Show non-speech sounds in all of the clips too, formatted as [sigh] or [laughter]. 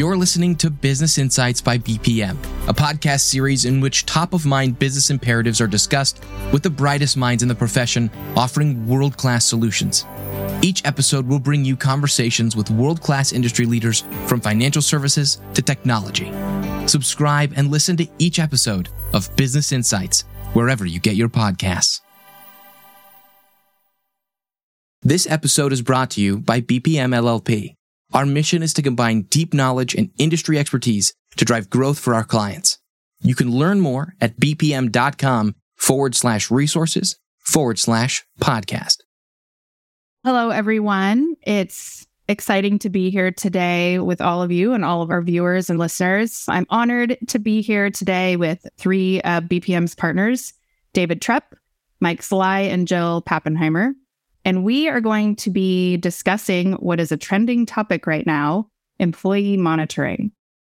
You're listening to Business Insights by BPM, a podcast series in which top of mind business imperatives are discussed with the brightest minds in the profession, offering world class solutions. Each episode will bring you conversations with world class industry leaders from financial services to technology. Subscribe and listen to each episode of Business Insights wherever you get your podcasts. This episode is brought to you by BPM LLP. Our mission is to combine deep knowledge and industry expertise to drive growth for our clients. You can learn more at bpm.com forward slash resources forward slash podcast. Hello, everyone. It's exciting to be here today with all of you and all of our viewers and listeners. I'm honored to be here today with three of BPM's partners, David Trepp, Mike Sellai, and Jill Pappenheimer. And we are going to be discussing what is a trending topic right now employee monitoring,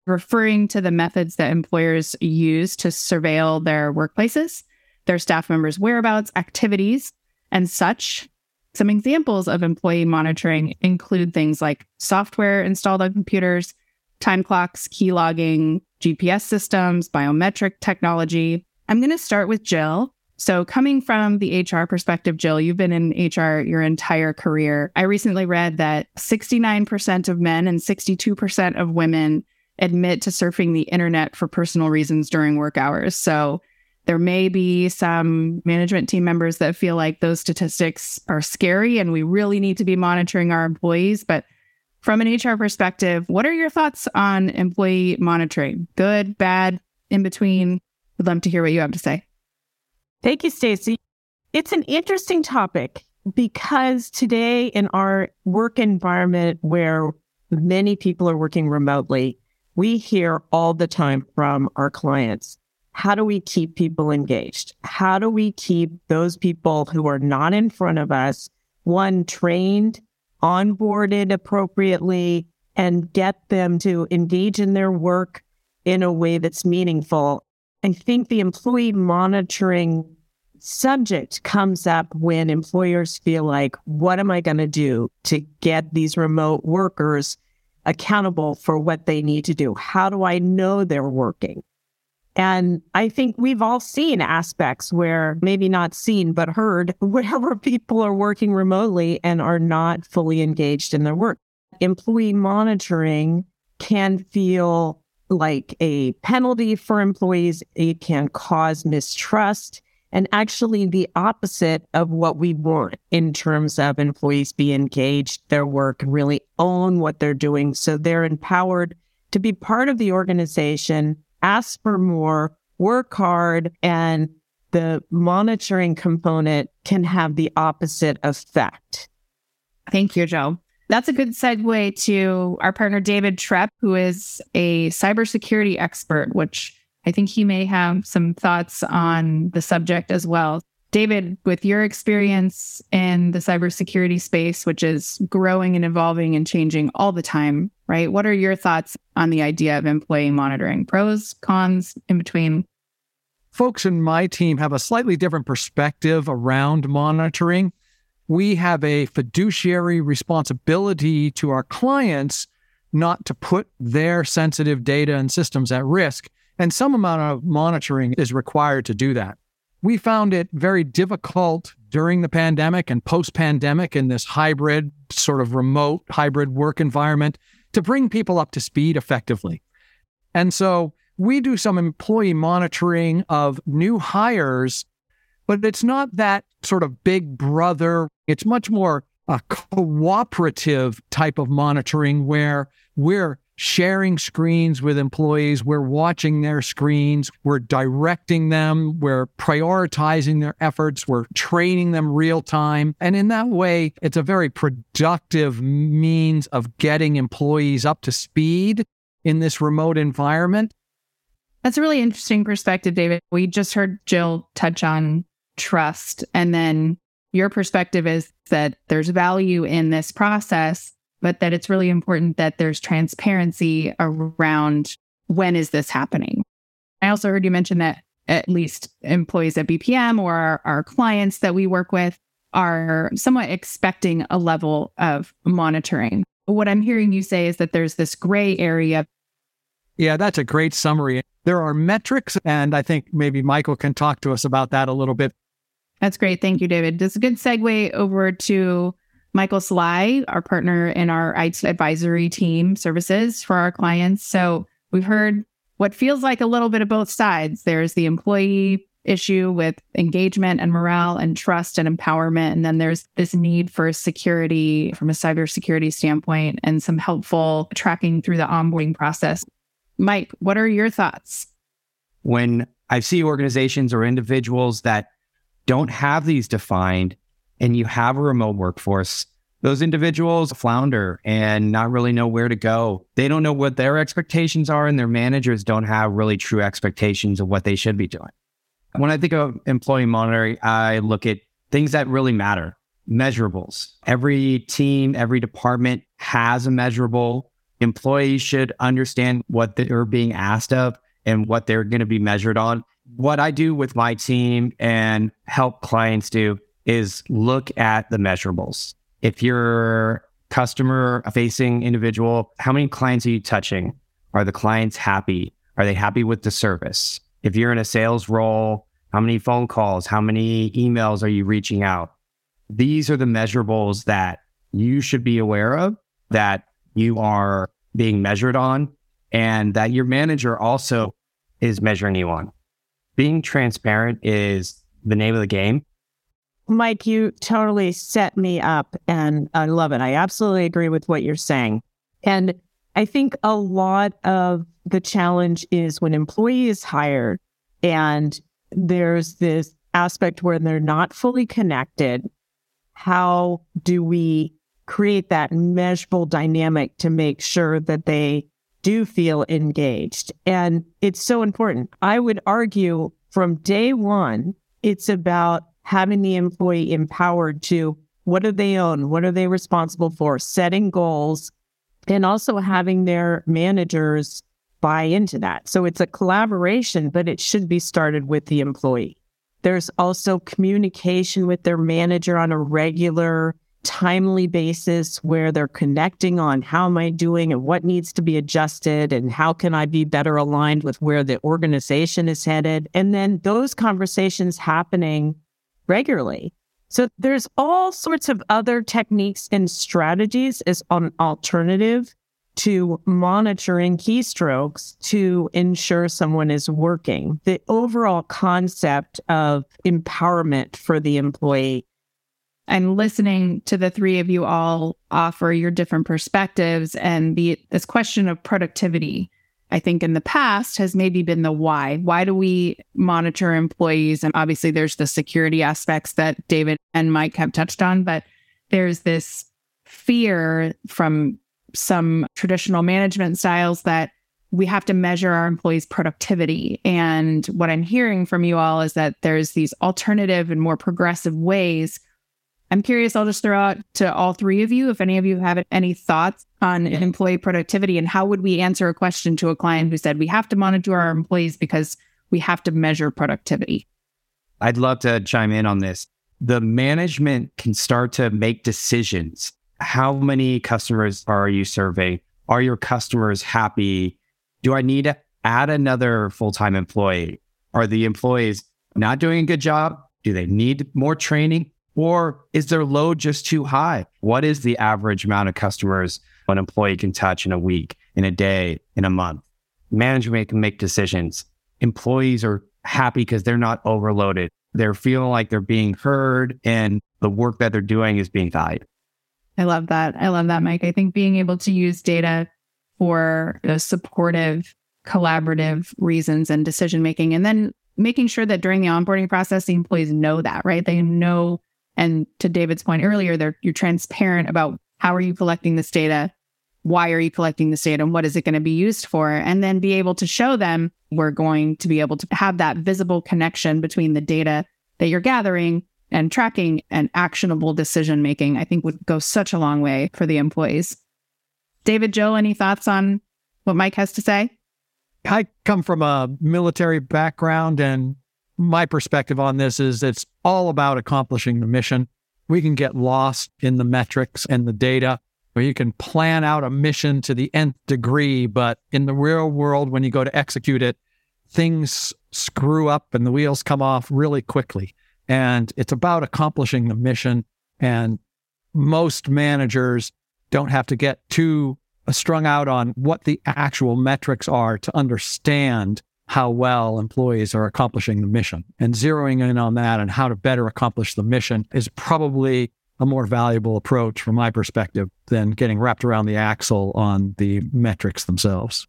referring to the methods that employers use to surveil their workplaces, their staff members' whereabouts, activities, and such. Some examples of employee monitoring include things like software installed on computers, time clocks, key logging, GPS systems, biometric technology. I'm going to start with Jill so, coming from the HR perspective, Jill, you've been in HR your entire career. I recently read that 69% of men and 62% of women admit to surfing the internet for personal reasons during work hours. So, there may be some management team members that feel like those statistics are scary and we really need to be monitoring our employees. But from an HR perspective, what are your thoughts on employee monitoring? Good, bad, in between? Would love to hear what you have to say. Thank you, Stacy. It's an interesting topic because today in our work environment where many people are working remotely, we hear all the time from our clients. How do we keep people engaged? How do we keep those people who are not in front of us, one, trained, onboarded appropriately, and get them to engage in their work in a way that's meaningful I think the employee monitoring subject comes up when employers feel like, what am I going to do to get these remote workers accountable for what they need to do? How do I know they're working? And I think we've all seen aspects where maybe not seen, but heard [laughs] wherever people are working remotely and are not fully engaged in their work. Employee monitoring can feel like a penalty for employees. It can cause mistrust and actually the opposite of what we want in terms of employees be engaged, their work, and really own what they're doing. So they're empowered to be part of the organization, ask for more, work hard, and the monitoring component can have the opposite effect. Thank you, Jill. That's a good segue to our partner, David Trepp, who is a cybersecurity expert, which I think he may have some thoughts on the subject as well. David, with your experience in the cybersecurity space, which is growing and evolving and changing all the time, right? What are your thoughts on the idea of employee monitoring? Pros, cons, in between? Folks in my team have a slightly different perspective around monitoring we have a fiduciary responsibility to our clients not to put their sensitive data and systems at risk. And some amount of monitoring is required to do that. We found it very difficult during the pandemic and post pandemic in this hybrid, sort of remote hybrid work environment to bring people up to speed effectively. And so we do some employee monitoring of new hires but it's not that sort of big brother. It's much more a cooperative type of monitoring where we're sharing screens with employees, we're watching their screens, we're directing them, we're prioritizing their efforts, we're training them real time. And in that way, it's a very productive means of getting employees up to speed in this remote environment. That's a really interesting perspective, David. We just heard Jill touch on trust. And then your perspective is that there's value in this process, but that it's really important that there's transparency around when is this happening. I also heard you mention that at least employees at BPM or our, our clients that we work with are somewhat expecting a level of monitoring. What I'm hearing you say is that there's this gray area Yeah, that's a great summary. There are metrics, and I think maybe Michael can talk to us about that a little bit. That's great. Thank you, David. This is a good segue over to Michael Sellai, our partner in our IT advisory team services for our clients. So we've heard what feels like a little bit of both sides. There's the employee issue with engagement and morale and trust and empowerment. And then there's this need for security from a cybersecurity standpoint and some helpful tracking through the onboarding process. Mike, what are your thoughts? When I see organizations or individuals that don't have these defined and you have a remote workforce, those individuals flounder and not really know where to go. They don't know what their expectations are, and their managers don't have really true expectations of what they should be doing. When I think of employee monitoring, I look at things that really matter, measurables. Every team, every department has a measurable. Employees should understand what they're being asked of and what they're going to be measured on. What I do with my team and help clients do is look at the measurables. If you're customer facing individual, how many clients are you touching? Are the clients happy? Are they happy with the service? If you're in a sales role, how many phone calls, how many emails are you reaching out? These are the measurables that you should be aware of that you are being measured on and that your manager also is measuring you on. Being transparent is the name of the game. Mike, you totally set me up and I love it. I absolutely agree with what you're saying. And I think a lot of the challenge is when employee is hired and there's this aspect where they're not fully connected. How do we create that measurable dynamic to make sure that they do feel engaged? And it's so important. I would argue from day one, it's about having the employee empowered to what do they own? What are they responsible for? Setting goals and also having their managers buy into that. So it's a collaboration, but it should be started with the employee. There's also communication with their manager on a regular, timely basis where they're connecting on how am I doing and what needs to be adjusted and how can I be better aligned with where the organization is headed. And then those conversations happening regularly. So there's all sorts of other techniques and strategies as an alternative to monitoring keystrokes to ensure someone is working. The overall concept of empowerment for the employee. I'm listening to the three of you all offer your different perspectives and the this question of productivity I think in the past has maybe been the why. Why do we monitor employees? And obviously, there's the security aspects that David and Mike have touched on, but there's this fear from some traditional management styles that we have to measure our employees' productivity. And what I'm hearing from you all is that there's these alternative and more progressive ways I'm curious, I'll just throw out to all three of you if any of you have any thoughts on employee productivity and how would we answer a question to a client who said we have to monitor our employees because we have to measure productivity. I'd love to chime in on this. The management can start to make decisions. How many customers are you serving? Are your customers happy? Do I need to add another full time employee? Are the employees not doing a good job? Do they need more training? Or is their load just too high? What is the average amount of customers an employee can touch in a week, in a day, in a month? Management can make decisions. Employees are happy because they're not overloaded. They're feeling like they're being heard and the work that they're doing is being valued. I love that. I love that, Mike. I think being able to use data for supportive, collaborative reasons and decision making, and then making sure that during the onboarding process, the employees know that, right? They know and to David's point earlier, you're transparent about how are you collecting this data, why are you collecting this data, and what is it going to be used for, and then be able to show them we're going to be able to have that visible connection between the data that you're gathering and tracking and actionable decision making. I think would go such a long way for the employees. David, Jill, any thoughts on what Mike has to say? I come from a military background and my perspective on this is it's all about accomplishing the mission. We can get lost in the metrics and the data. where you can plan out a mission to the nth degree, but in the real world, when you go to execute it, things screw up and the wheels come off really quickly. And it's about accomplishing the mission. And most managers don't have to get too uh, strung out on what the actual metrics are to understand how well employees are accomplishing the mission. And zeroing in on that and how to better accomplish the mission is probably a more valuable approach from my perspective than getting wrapped around the axle on the metrics themselves.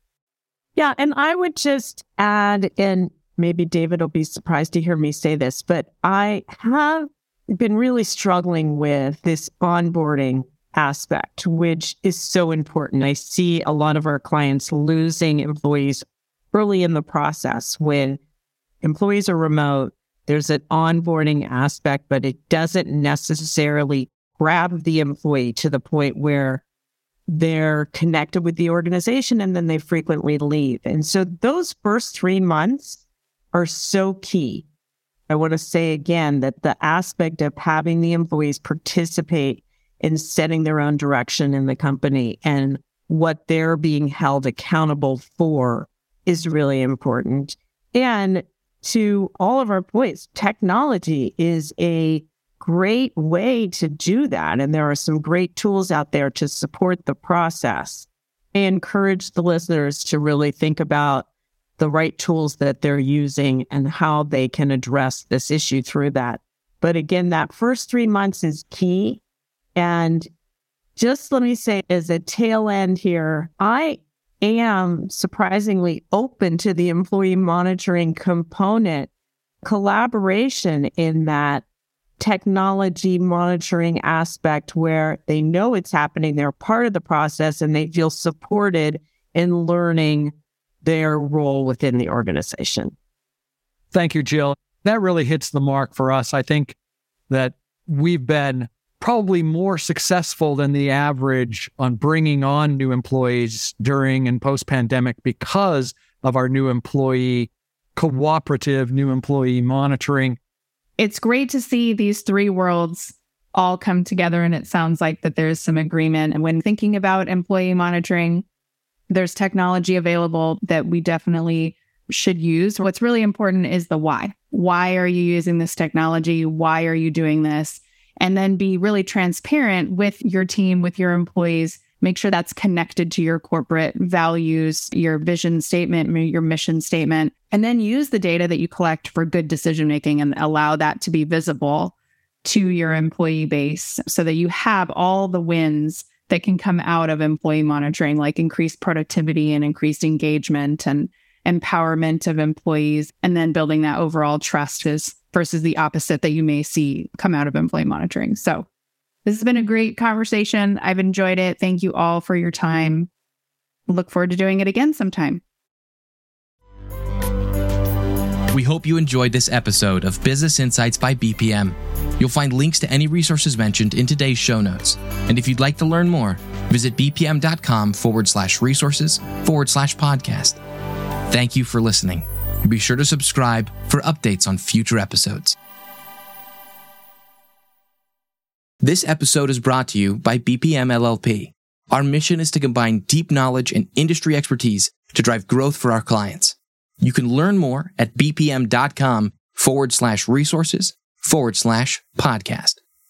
Yeah. And I would just add, and maybe David will be surprised to hear me say this, but I have been really struggling with this onboarding aspect, which is so important. I see a lot of our clients losing employees early in the process when employees are remote. There's an onboarding aspect, but it doesn't necessarily grab the employee to the point where they're connected with the organization and then they frequently leave. And so those first three months are so key. I want to say again that the aspect of having the employees participate in setting their own direction in the company and what they're being held accountable for is really important. And to all of our points, technology is a great way to do that. And there are some great tools out there to support the process. I encourage the listeners to really think about the right tools that they're using and how they can address this issue through that. But again, that first three months is key. And just let me say, as a tail end here, I am surprisingly open to the employee monitoring component collaboration in that technology monitoring aspect where they know it's happening, they're part of the process, and they feel supported in learning their role within the organization. Thank you, Jill. That really hits the mark for us. I think that we've been probably more successful than the average on bringing on new employees during and post pandemic because of our new employee cooperative, new employee monitoring it's great to see these three worlds all come together. And it sounds like that there's some agreement. And when thinking about employee monitoring, there's technology available that we definitely should use. What's really important is the why. Why are you using this technology? Why are you doing this? And then be really transparent with your team, with your employees Make sure that's connected to your corporate values, your vision statement, your mission statement, and then use the data that you collect for good decision making and allow that to be visible to your employee base so that you have all the wins that can come out of employee monitoring, like increased productivity and increased engagement and empowerment of employees, and then building that overall trust is versus the opposite that you may see come out of employee monitoring. So this has been a great conversation. I've enjoyed it. Thank you all for your time. Look forward to doing it again sometime. We hope you enjoyed this episode of Business Insights by BPM. You'll find links to any resources mentioned in today's show notes. And if you'd like to learn more, visit bpm.com forward slash resources forward slash podcast. Thank you for listening. Be sure to subscribe for updates on future episodes. This episode is brought to you by BPM LLP. Our mission is to combine deep knowledge and industry expertise to drive growth for our clients. You can learn more at bpm.com forward slash resources forward slash podcast.